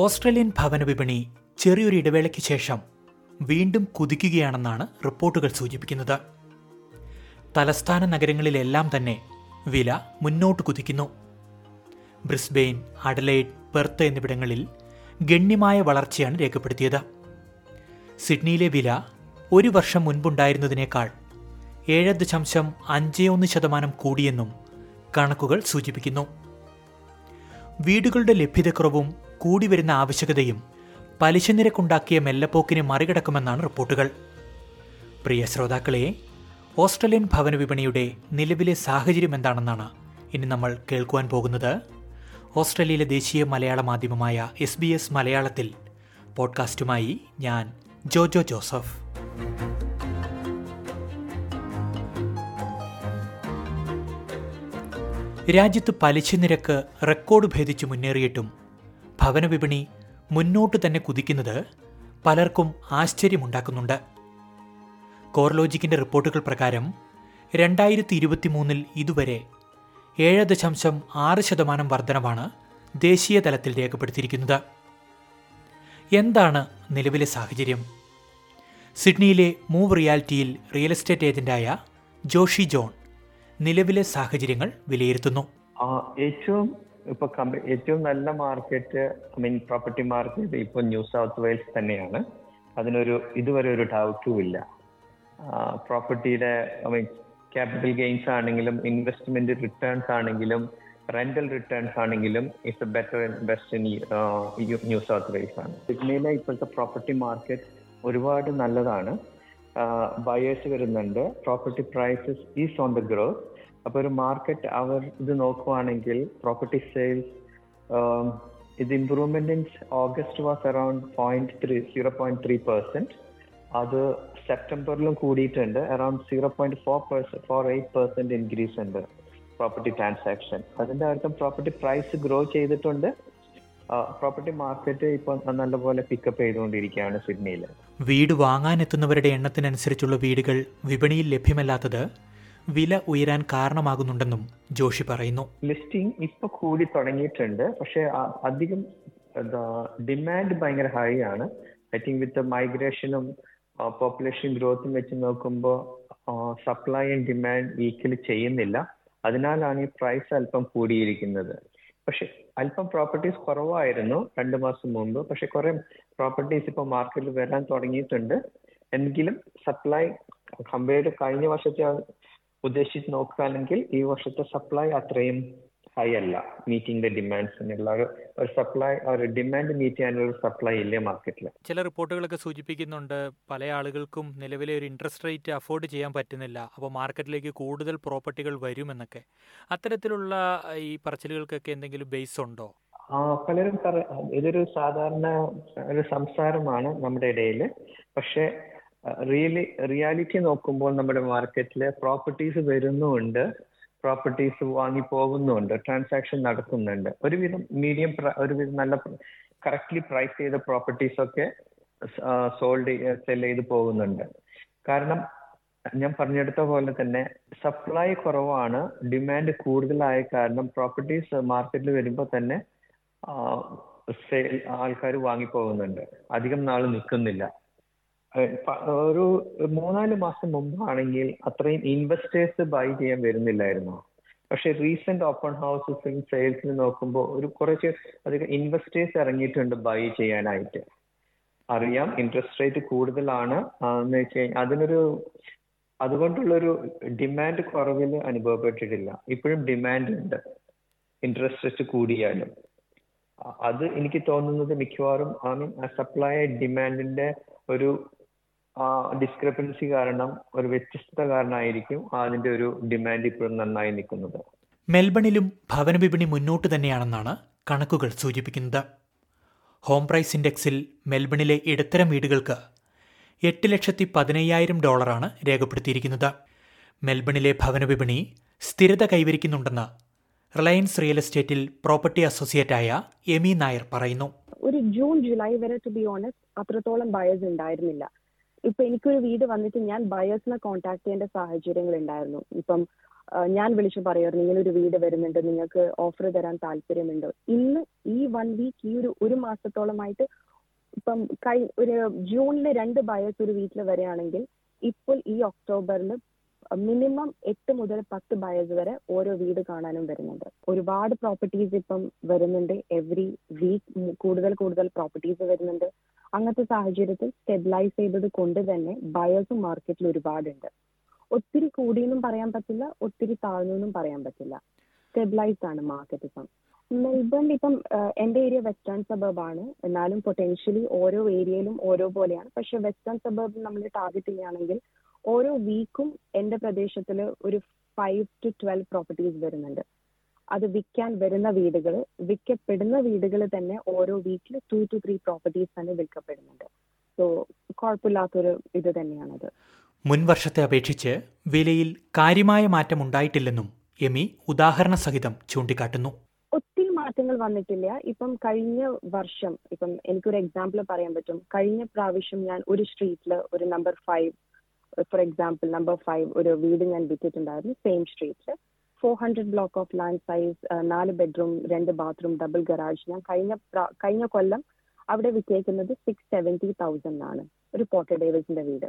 Australian ഭവന വിപണി ചെറിയൊരു ഇടവേളയ്ക്ക് ശേഷം വീണ്ടും കുതിക്കുകയാണെന്നാണ് റിപ്പോർട്ടുകൾ സൂചിപ്പിക്കുന്നത്. തലസ്ഥാന നഗരങ്ങളിലെല്ലാം തന്നെ വില മുന്നോട്ട് കുതിക്കുന്നു. ബ്രിസ്ബെയിൻ അഡലൈഡ് പെർത്ത് എന്നിവിടങ്ങളിൽ ഗണ്യമായ വളർച്ചയാണ് രേഖപ്പെടുത്തിയത്. സിഡ്നിയിലെ വില ഒരു വർഷം മുൻപുണ്ടായിരുന്നതിനേക്കാൾ ഏഴ് ദശാംശം അഞ്ച് ഒന്ന് ശതമാനം കൂടിയെന്നും കണക്കുകൾ സൂചിപ്പിക്കുന്നു. വീടുകളുടെ ലഭ്യതക്കുറവും കൂടിവരുന്ന ആവശ്യകതയും പലിശ നിരക്കുണ്ടാക്കിയ മെല്ലപ്പോക്കിനെ മറികടക്കുമെന്നാണ് റിപ്പോർട്ടുകൾ. പ്രിയ ശ്രോതാക്കളെ ഓസ്ട്രേലിയൻ ഭവന വിപണിയുടെ നിലവിലെ സാഹചര്യം എന്താണെന്നാണ് ഇനി നമ്മൾ കേൾക്കുവാൻ പോകുന്നത്. ഓസ്ട്രേലിയയിലെ ദേശീയ മലയാള മാധ്യമമായ എസ് ബി എസ് മലയാളത്തിൽ പോഡ്കാസ്റ്റുമായി ഞാൻ ജോജോ ജോസഫ്. രാജ്യത്ത് പലിശ നിരക്ക് റെക്കോർഡ് ഭേദിച്ച് മുന്നേറിയിട്ടും ഭവന വിപണി മുന്നോട്ട് തന്നെ കുതിക്കുന്നത് പലർക്കും ആശ്ചര്യമുണ്ടാക്കുന്നുണ്ട്. കോർലോജിക്കിന്റെ റിപ്പോർട്ടുകൾ പ്രകാരം രണ്ടായിരത്തി ഇരുപത്തി മൂന്നിൽ ഇതുവരെ ഏഴ് ദശാംശം ആറ് ശതമാനം വർധനമാണ് ദേശീയ തലത്തിൽ രേഖപ്പെടുത്തിയിരിക്കുന്നത്. എന്താണ് നിലവിലെ സാഹചര്യം? സിഡ്നിയിലെ മൂവ് റിയാലിറ്റിയിൽ റിയൽ എസ്റ്റേറ്റ് ഏജന്റായ ജോഷി ജോൺ നിലവിലെ സാഹചര്യങ്ങൾ വിലയിരുത്തുന്നു. ഏറ്റവും ഇപ്പൊ ഏറ്റവും നല്ല market I mean property market ഇപ്പൊ ന്യൂ സൗത്ത് വെയിൽസ് തന്നെയാണ്. അതിനൊരു ഇതുവരെ ഒരു ഡൗട്ടും ഇല്ല. പ്രോപ്പർട്ടിയുടെ ഐ മീൻ ക്യാപിറ്റൽ ഗെയിൻസ് ആണെങ്കിലും ഇൻവെസ്റ്റ്മെന്റ് റിട്ടേൺസ് ആണെങ്കിലും റെന്റൽ റിട്ടേൺസ് ആണെങ്കിലും it's a better best in New South Wales ആണ്. സിഡ്നിയിലെ ഇപ്പോഴത്തെ പ്രോപ്പർട്ടി മാർക്കറ്റ് ഒരുപാട് നല്ലതാണ്. ബയേഴ്സ് വരുന്നുണ്ട്. Property prices is on the growth അപ്പോൾ ഒരു മാർക്കറ്റ് അവർ ഇത് നോക്കുവാണെങ്കിൽ പ്രോപ്പർട്ടി സെയിൽസ് ഇത് improvement in August was around point three zero point three percent അത് സെപ്റ്റംബറിലും കൂടിയിട്ടുണ്ട്. Around zero point four percent four eight percent increase ഉണ്ട് പ്രോപ്പർട്ടി ട്രാൻസാക്ഷൻ അതിന്റെ അർത്ഥം പ്രോപ്പർട്ടി പ്രൈസ് ഗ്രോ ചെയ്തിട്ടുണ്ട്. പ്രോപ്പർട്ടി മാർക്കറ്റ് ഇപ്പോൾ നല്ലപോലെ പിക്കപ്പ് ചെയ്തുകൊണ്ടിരിക്കുകയാണ് സിഡ്നിയിൽ വീട് വാങ്ങാനെത്തുന്നവരുടെ എണ്ണത്തിനനുസരിച്ചുള്ള വീടുകൾ വിപണിയിൽ ലഭ്യമല്ലാത്തത് വില ഉയരാൻ കാരണമാകുന്നുണ്ടെന്നും ജോഷി പറയുന്നു. ലിസ്റ്റിംഗ് ഇപ്പൊ കൂടി തുടങ്ങിയിട്ടുണ്ട്. പക്ഷേ അധികം ഡിമാൻഡ് ഭയങ്കര ഹൈ ആണ്. ഐ തിങ്ക് വിത്ത് മൈഗ്രേഷനും പോപ്പുലേഷൻ ഗ്രോത്തും വെച്ച് നോക്കുമ്പോൾ സപ്ലൈ ആൻഡ് ഡിമാൻഡ് ഈക്വലി ചെയ്യുന്നില്ല. അതിനാലാണ് ഈ പ്രൈസ് അല്പം കൂടിയിരിക്കുന്നത്. പക്ഷെ അല്പം പ്രോപ്പർട്ടീസ് കുറവായിരുന്നു രണ്ട് മാസം മുമ്പ്. പക്ഷെ കുറെ പ്രോപ്പർട്ടീസ് ഇപ്പൊ മാർക്കറ്റിൽ വരാൻ തുടങ്ങിയിട്ടുണ്ട്. എങ്കിലും സപ്ലൈ കമ്പയർഡ് കഴിഞ്ഞ വർഷത്തെ ഉദ്ദേശിച്ച് നോക്കുകയാണെങ്കിൽ ഈ വർഷത്തെ സപ്ലൈ അത്രയും ഹൈ അല്ല. മീറ്റിംഗ് ദ ഡിമാൻഡ്സ് എന്നുള്ള ഒരു സപ്ലൈ ഒരു ഡിമാൻഡ് മീറ്റ് ചെയ്യാനുള്ള സപ്ലൈ ഇല്ല മാർക്കറ്റിൽ ചില റിപ്പോർട്ടുകളൊക്കെ സൂചിപ്പിക്കുന്നുണ്ട് പല ആളുകൾക്കും നിലവിലെ ഒരു ഇൻട്രസ്റ്റ് റേറ്റ് അഫോർഡ് ചെയ്യാൻ പറ്റുന്നില്ല. അപ്പോൾ മാർക്കറ്റിലേക്ക് കൂടുതൽ പ്രോപ്പർട്ടികൾ വരുമെന്നൊക്കെ. അത്തരത്തിലുള്ള ഈ പറച്ചിലുകൾക്കൊക്കെ എന്തെങ്കിലും ബേസ് ഉണ്ടോ? ആ പലരും പറ ഇതൊരു സാധാരണ ഒരു സംസാരമാണ് നമ്മുടെ ഇടയിൽ പക്ഷെ റിയലി റിയാലിറ്റി നോക്കുമ്പോൾ നമ്മുടെ മാർക്കറ്റിൽ പ്രോപ്പർട്ടീസ് വരുന്നുമുണ്ട് പ്രോപ്പർട്ടീസ് വാങ്ങി പോകുന്നുണ്ട്. ട്രാൻസാക്ഷൻ നടക്കുന്നുണ്ട്. ഒരുവിധം മീഡിയം ഒരുവിധം നല്ല കറക്റ്റ്ലി പ്രൈസ് ചെയ്ത പ്രോപ്പർട്ടീസ് ഒക്കെ സോൾഡ് സെൽ ചെയ്ത് പോകുന്നുണ്ട്. കാരണം ഞാൻ പറഞ്ഞെടുത്ത പോലെ തന്നെ സപ്ലൈ കുറവാണ്. ഡിമാൻഡ് കൂടുതലായ കാരണം പ്രോപ്പർട്ടീസ് മാർക്കറ്റിൽ വരുമ്പോൾ തന്നെ സെയിൽ ആൾക്കാർ വാങ്ങിപ്പോകുന്നുണ്ട് അധികം നാൾ നിൽക്കുന്നില്ല. ഒരു മൂന്നാൽ മാസം മുമ്പാണെങ്കിൽ അത്രയും ഇൻവെസ്റ്റേഴ്സ് ബൈ ചെയ്യാൻ വരുന്നില്ലായിരുന്നു? പക്ഷെ റീസെന്റ് ഓപ്പൺ ഹൗസസിലും സെയിൽസിൽ നോക്കുമ്പോൾ ഒരു കുറച്ച് അധികം ഇൻവെസ്റ്റേഴ്സ് ഇറങ്ങിയിട്ടുണ്ട് ബൈ ചെയ്യാനായിട്ട്. അറിയാം ഇൻട്രസ്റ്റ് റേറ്റ് കൂടുതലാണ് എന്ന് വെച്ച് കഴിഞ്ഞാൽ അതിനൊരു അതുകൊണ്ടുള്ളൊരു ഡിമാൻഡ് കുറവിൽ അനുഭവപ്പെട്ടിട്ടില്ല. ഇപ്പോഴും ഡിമാൻഡ് ഉണ്ട്. ഇൻട്രസ്റ്റ് റേറ്റ് കൂടിയാലും. അത് എനിക്ക് തോന്നുന്നത് മിക്കവാറും ഐ മീൻ സപ്ലൈ ഡിമാൻഡിന്റെ ഒരു ഡിസ്ക്രിപ്പൻസി കാരണം ഒരു വ്യത്യസ്തത കാരണമായിരിക്കും അതിന്റെ ഒരു ഡിമാൻഡ് ഇപ്പോഴും നന്നായി നിൽക്കുന്നത്. മെൽബണിലും ഭവന വിപണി മുന്നോട്ട് തന്നെയാണെന്നാണ് കണക്കുകൾ സൂചിപ്പിക്കുന്നത്. ഹോം പ്രൈസ് ഇൻഡെക്സിൽ മെൽബണിലെ ഇടത്തരം വീടുകൾക്ക് എട്ട് ലക്ഷത്തി പതിനയ്യായിരം ഡോളറാണ് രേഖപ്പെടുത്തിയിരിക്കുന്നത്. മെൽബണിലെ ഭവന വിപണി സ്ഥിരത കൈവരിക്കുന്നുണ്ടെന്ന് റിലയൻസ് റിയൽ എസ്റ്റേറ്റിൽ പ്രോപ്പർട്ടി അസോസിയേറ്റ് ആയ എമി നായർ പറയുന്നു. ഒരു ജൂൺ ജൂലൈ വരെ ടു ബി ഓണസ്റ്റ് അത്രത്തോളം ബയേഴ്സ് ഉണ്ടായിരുന്നില്ല. ഇപ്പൊ എനിക്കൊരു വീട് വന്നിട്ട് ഞാൻ ബയേഴ്സിനെ കോൺടാക്ട് ചെയ്യേണ്ട സാഹചര്യങ്ങൾ ഉണ്ടായിരുന്നു. ഇപ്പം ഞാൻ വിളിച്ചു പറയുമായിരുന്നു ഇങ്ങനെ ഒരു വീട് വരുന്നുണ്ട് നിങ്ങൾക്ക് ഓഫർ തരാൻ താല്പര്യമുണ്ടോ. ഇന്ന് ഈ വൺ വീക്ക് ഈ ഒരു ഒരു മാസത്തോളമായിട്ട് ഇപ്പം കൈ ഒരു ജൂണിൽ രണ്ട് ബയേഴ്സ് ഒരു വീട്ടിൽ വരികയാണെങ്കിൽ ഇപ്പോൾ ഈ ഒക്ടോബറിൽ മിനിമം എട്ട് മുതൽ പത്ത് ബയേഴ്സ് വരെ ഓരോ വീട് കാണാനും വരുന്നുണ്ട്. ഒരുപാട് പ്രോപ്പർട്ടീസ് ഇപ്പം വരുന്നുണ്ട്. എവറി വീക്ക് കൂടുതൽ കൂടുതൽ പ്രോപ്പർട്ടീസ് വരുന്നുണ്ട്. അങ്ങനത്തെ സാഹചര്യത്തിൽ സ്റ്റെബിലൈസ് ചെയ്തത് കൊണ്ട് തന്നെ ബയേഴ്സ് മാർക്കറ്റിൽ ഒരുപാടുണ്ട്. ഒത്തിരി കൂടിയെന്നും പറയാൻ പറ്റില്ല ഒത്തിരി താഴ്ന്നെന്നും പറയാൻ പറ്റില്ല. സ്റ്റെബിലൈസ്ഡ് ആണ് മാർക്കറ്റ് ഇപ്പം. മെൽബൺ ഇപ്പം എന്റെ ഏരിയ വെസ്റ്റേൺ സബർബ് ആണ്. എന്നാലും പൊട്ടൻഷ്യലി ഓരോ ഏരിയയിലും ഓരോ പോലെയാണ്. പക്ഷെ വെസ്റ്റേൺ സബർബ് നമ്മൾ ടാർഗറ്റ് ചെയ്യുകയാണെങ്കിൽ ഓരോ വീക്കും എന്റെ പ്രദേശത്തിൽ ഒരു ഫൈവ് ടു ട്വൽവ് പ്രോപ്പർട്ടീസ് വരുന്നുണ്ട്. അത് വിൽക്കാൻ വരുന്ന വീടുകൾ വിൽക്കപ്പെടുന്ന വീടുകൾ തന്നെ ഓരോ വീക്കിൽ ടു ടു ത്രീ പ്രോപ്പർട്ടീസ് തന്നെ വിൽക്കപ്പെടുന്നുണ്ട്. സോ കുഴപ്പമില്ലാത്തൊരു ഇത് തന്നെയാണത്. മുൻ വർഷത്തെ അപേക്ഷിച്ച് വിലയിൽ കാര്യമായ മാറ്റം ഉണ്ടായിട്ടില്ലെന്നും എമി ഉദാഹരണ സഹിതം ചൂണ്ടിക്കാട്ടുന്നു. ഒത്തിരി മാറ്റങ്ങൾ വന്നിട്ടില്ല. ഇപ്പം കഴിഞ്ഞ വർഷം ഇപ്പം എനിക്കൊരു എക്സാമ്പിൾ പറയാൻ പറ്റും. കഴിഞ്ഞ പ്രാവശ്യം ഞാൻ ഒരു സ്ട്രീറ്റിൽ ഒരു number five for example number five ഒരു വീട് ഞാൻ വിറ്റിട്ടുണ്ടായിരുന്നു സെയിം സ്ട്രീറ്റിൽ four hundred block of land size നാല് ബെഡ്റൂം രണ്ട് ബാത്റൂം ഡബിൾ ഗറാജ് ഞാൻ കഴിഞ്ഞ കഴിഞ്ഞ കൊല്ലം അവിടെ വിറ്റേക്കുന്നത് സിക്സ് സെവന്റി തൗസൻഡ് ആണ്. ഒരു പോർട്ട് ഡേവിസിന്റെ വീട്.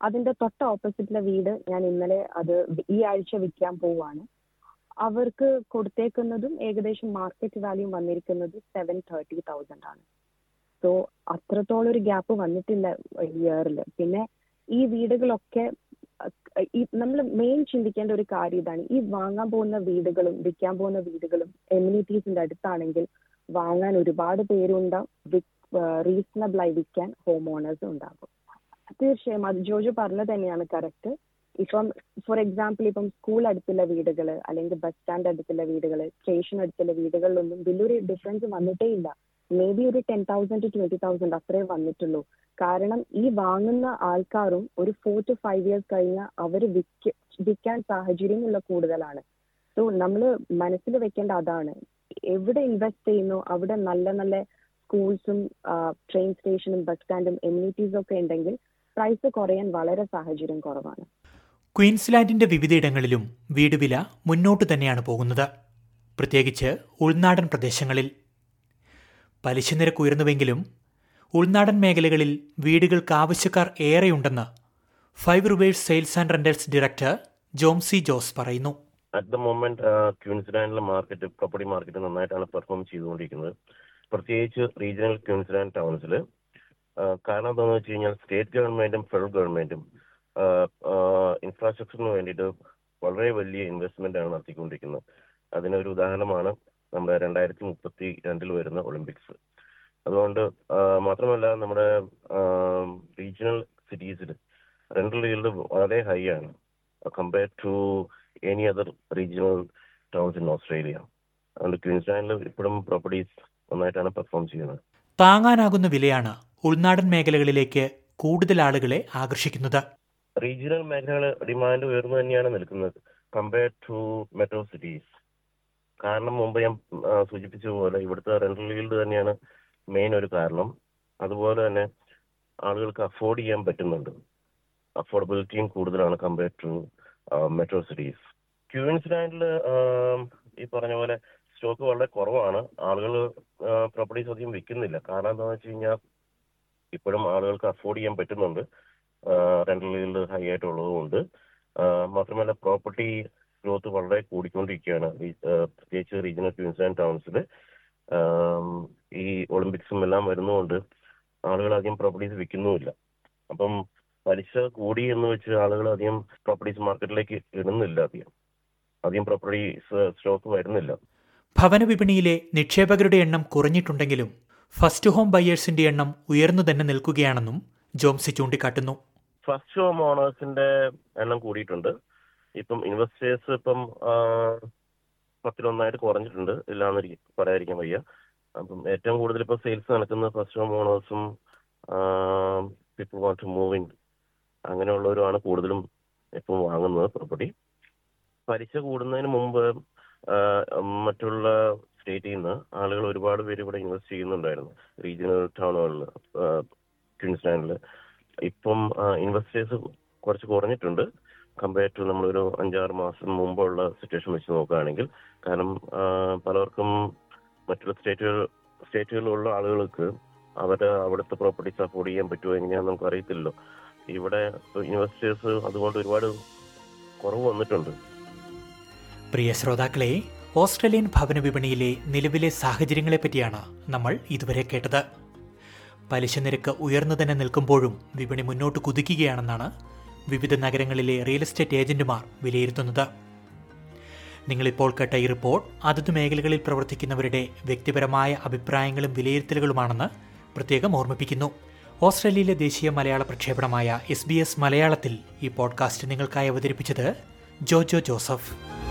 അതിന്റെ തൊട്ട ഓപ്പോസിറ്റിലെ വീട് ഞാൻ ഇന്നലെ അത് ഈ ആഴ്ച വിൽക്കാൻ പോവാണ്. അവർക്ക് കൊടുത്തേക്കുന്നതും ഏകദേശം മാർക്കറ്റ് വാല്യൂ വന്നിരിക്കുന്നത് സെവൻ തേർട്ടി തൗസൻഡ് ആണ്. സോ അത്രത്തോളം ഒരു ഗ്യാപ്പ് വന്നിട്ടില്ല ഇയറിൽ പിന്നെ ഈ വീടുകളൊക്കെ നമ്മൾ മെയിൻ ചിന്തിക്കേണ്ട ഒരു കാര്യം ഇതാണ്. ഈ വാങ്ങാൻ പോകുന്ന വീടുകളും വിൽക്കാൻ പോകുന്ന വീടുകളും എമ്യൂണിറ്റീസിന്റെ അടുത്താണെങ്കിൽ വാങ്ങാൻ ഒരുപാട് പേരുണ്ടാവും. റീസണബിൾ ആയി വിൽക്കാൻ ഹോം ഓണേഴ്സും ഉണ്ടാകും. തീർച്ചയായും അത് ജോജു പറഞ്ഞത് തന്നെയാണ് കറക്റ്റ് ഇപ്പം ഫോർ എക്സാമ്പിൾ ഇപ്പം സ്കൂൾ അടുത്തുള്ള വീടുകൾ അല്ലെങ്കിൽ ബസ് സ്റ്റാൻഡ് അടുത്തുള്ള വീടുകൾ സ്റ്റേഷൻ അടുത്തുള്ള വീടുകളിലൊന്നും വലിയൊരു ഡിഫറൻസ് വന്നിട്ടേ ഇല്ല. മേ ബി ഒരു ten thousand to twenty thousand അത്രേ വന്നിട്ടുള്ളൂ. കാരണം ഈ വാങ്ങുന്ന ആൾക്കാരും ഒരു ഫോർ ടു ഫൈവ് ഇയേഴ്സ് കഴിഞ്ഞാൽ അവർ വിൽക്ക വിൽക്കാൻ സാഹചര്യമുള്ള കൂടുതലാണ്. സോ നമ്മൾ മനസ്സിൽ വെക്കേണ്ട അതാണ്. എവിടെ ഇൻവെസ്റ്റ് ചെയ്യുന്നു അവിടെ നല്ല നല്ല സ്കൂൾസും ട്രെയിൻ സ്റ്റേഷനും ബസ് സ്റ്റാൻഡും എമ്യൂണിറ്റീസും ഒക്കെ ഉണ്ടെങ്കിൽ പ്രൈസ് കുറയാൻ വളരെ സാഹചര്യം കുറവാണ്. ക്വീൻസ്ലാൻഡിന്റെ വിവിധയിടങ്ങളിലും വീട് വില മുന്നോട്ട് തന്നെയാണ് പോകുന്നത്. പ്രത്യേകിച്ച് ഉൾനാടൻ പ്രദേശങ്ങളിൽ. പലിശ നിരക്ക് ഉയർന്നുവെങ്കിലും ഉൾനാടൻ മേഖലകളിൽ വീടുകൾക്ക് ആവശ്യക്കാർ ഏറെയുണ്ടെന്ന് Five Rivers sales and rentals director Jomsy Jose പറയുന്നു. അറ്റ് ദ മൊമെന്റ് ക്യൂൻസ്ലാൻഡിലെ മാർക്കറ്റ് പ്രോപ്പർട്ടി മാർക്കറ്റ് നന്നായിട്ടാണ് പെർഫോം ചെയ്തുകൊണ്ടിരിക്കുന്നത്. പ്രത്യേകിച്ച് റീജിയണൽ ക്യൂൻസ്ലാൻഡ് ടൗൺസിൽ കാരണം എന്താണെന്ന് വെച്ച് കഴിഞ്ഞാൽ സ്റ്റേറ്റ് ഗവൺമെന്റും ഫെഡറൽ ഗവൺമെന്റും ഇൻഫ്രാസ്ട്രക്ചറിന് വേണ്ടിയിട്ട് വളരെ വലിയ ഇൻവെസ്റ്റ്മെന്റ് ആണ് നടത്തിക്കൊണ്ടിരിക്കുന്നത്. അതിനൊരു ഉദാഹരണമാണ് നമ്മുടെ രണ്ടായിരത്തി മുപ്പത്തി രണ്ടിൽ വരുന്ന ഒളിമ്പിക്സ്. അതുകൊണ്ട് മാത്രമല്ല നമ്മുടെ റീജിയണൽ സിറ്റീസിൽ റെന്റൽ yield വളരെ ഹൈ ആണ്. Compare to any other regional towns in Australia അതുകൊണ്ട് ക്വീൻസ്ലാൻഡിൽ ഇപ്പോഴും പ്രോപ്പർട്ടീസ് നന്നായിട്ടാണ് പെർഫോം ചെയ്യുന്നത്. താങ്ങാനാകുന്ന വിലയാണ് ഉൾനാടൻ മേഖലകളിലേക്ക് കൂടുതൽ ആളുകളെ ആകർഷിക്കുന്നത്. റീജിയണൽ മേഖലകൾ ഡിമാൻഡ് ഉയർന്നു തന്നെയാണ് നിൽക്കുന്നത്. കമ്പയർ ടു മെട്രോ സിറ്റീസ് കാരണം മുമ്പ് ഞാൻ സൂചിപ്പിച്ച പോലെ ഇവിടുത്തെ റെന്റൽ yield തന്നെയാണ് മെയിൻ ഒരു കാരണം. അതുപോലെ തന്നെ ആളുകൾക്ക് അഫോർഡ് ചെയ്യാൻ പറ്റുന്നുണ്ട്. അഫോർഡബിലിറ്റിയും കൂടുതലാണ് കമ്പയർ ടു മെട്രോ സിറ്റീസ് ക്യൂൻസ്ലാൻഡിൽ ഈ പറഞ്ഞ പോലെ സ്റ്റോക്ക് വളരെ കുറവാണ്. ആളുകൾ പ്രോപ്പർട്ടീസ് അധികം വിൽക്കുന്നില്ല. കാരണം എന്താണെന്ന് വെച്ച് കഴിഞ്ഞാൽ ഇപ്പോഴും ആളുകൾക്ക് അഫോർഡ് ചെയ്യാൻ പറ്റുന്നുണ്ട്. റെന്റൽ yield ഹൈ ആയിട്ടുള്ളതുകൊണ്ട്. മാത്രമല്ല പ്രോപ്പർട്ടി ഗ്രോത്ത് വളരെ കൂടിക്കൊണ്ടിരിക്കുകയാണ്. പ്രത്യേകിച്ച് റീജിയണൽ ക്വീൻസ്ലാൻഡ് ടൗൺസിൽ ഈ ഒളിമ്പിക്സും എല്ലാം വരുന്നതുകൊണ്ട് ആളുകൾ അധികം പ്രോപ്പർട്ടീസ് വിൽക്കുന്നുമില്ല അപ്പം പലിശ കൂടി എന്ന് വെച്ച് ആളുകൾ അധികം പ്രോപ്പർട്ടീസ് മാർക്കറ്റിലേക്ക് ഇടുന്നില്ല അധികം. അധികം പ്രോപ്പർട്ടീസ് സ്റ്റോക്ക് വരുന്നില്ല. ഭവന വിപണിയിലെ നിക്ഷേപകരുടെ എണ്ണം കുറഞ്ഞിട്ടുണ്ടെങ്കിലും ഫസ്റ്റ് ഹോം ബയേഴ്സിന്റെ എണ്ണം ഉയർന്നു തന്നെ നിൽക്കുകയാണെന്നും ജോംസി ചൂണ്ടിക്കാട്ടുന്നു. ഫസ്റ്റ് ഹോം ഓണേഴ്സിന്റെ എണ്ണം കൂടിയിട്ടുണ്ട്. ഇപ്പം ഇൻവെസ്റ്റേഴ്സ് ഇപ്പം പത്തിലൊന്നായിട്ട് കുറഞ്ഞിട്ടുണ്ട്. ഇല്ലാന്ന് പറയാതിരിക്കാൻ വയ്യ. അപ്പം ഏറ്റവും കൂടുതൽ ഇപ്പൊ സെയിൽസ് നടക്കുന്ന first home ഓണേഴ്സും people want to move in അങ്ങനെയുള്ളവരുമാണ് കൂടുതലും ഇപ്പം വാങ്ങുന്നത് പ്രോപ്പർട്ടി പലിശ കൂടുന്നതിന് മുമ്പ് മറ്റുള്ള സ്റ്റേറ്റിൽ നിന്ന് ആളുകൾ ഒരുപാട് പേര് ഇവിടെ ഇൻവെസ്റ്റ് ചെയ്യുന്നുണ്ടായിരുന്നു. റീജിയണൽ ടൗണുകളിൽ ക്വീൻസ്ലാൻഡിൽ ഇപ്പം ഇൻവെസ്റ്റേഴ്സ് കുറച്ച് കുറഞ്ഞിട്ടുണ്ട്. കമ്പയർ ടു നമ്മളൊരു അഞ്ചാറ് മാസം മുമ്പുള്ള സിറ്റുവേഷൻ വെച്ച് നോക്കുകയാണെങ്കിൽ കാരണം പലർക്കും മറ്റുള്ള സ്റ്റേറ്റുകൾ സ്റ്റേറ്റുകളിലുള്ള ആളുകൾക്ക് അവരുടെ അവിടുത്തെ പ്രോപ്പർട്ടീസ് അഫോർഡ് ചെയ്യാൻ പറ്റുമോ എങ്ങനെയാണെന്ന് നമുക്ക് അറിയത്തില്ലല്ലോ. ഇവിടെ ഇൻവെസ്റ്റേഴ്സ് അതുകൊണ്ട് ഒരുപാട് കുറവ് വന്നിട്ടുണ്ട്. പ്രിയ ശ്രോതാക്കളെ ഓസ്ട്രേലിയൻ ഭവന വിപണിയിലെ നിലവിലെ സാഹചര്യങ്ങളെപ്പറ്റിയാണ് നമ്മൾ ഇതുവരെ കേട്ടത്. പലിശ നിരക്ക് ഉയർന്നു തന്നെ നിൽക്കുമ്പോഴും വിപണി മുന്നോട്ട് കുതിക്കുകയാണെന്നാണ് വിവിധ നഗരങ്ങളിലെ റിയൽ എസ്റ്റേറ്റ് ഏജന്റുമാർ വിലയിരുത്തുന്നത്. നിങ്ങളിപ്പോൾ കേട്ട ഈ റിപ്പോർട്ട് അതത് മേഖലകളിൽ പ്രവർത്തിക്കുന്നവരുടെ വ്യക്തിപരമായ അഭിപ്രായങ്ങളും വിലയിരുത്തലുകളുമാണെന്ന് പ്രത്യേകം ഓർമ്മിപ്പിക്കുന്നു. ഓസ്ട്രേലിയയിലെ ദേശീയ മലയാള പ്രക്ഷേപണമായ എസ് ബി എസ് മലയാളത്തിൽ ഈ പോഡ്കാസ്റ്റ് നിങ്ങൾക്കായി അവതരിപ്പിച്ചത് ജോജോ ജോസഫ്.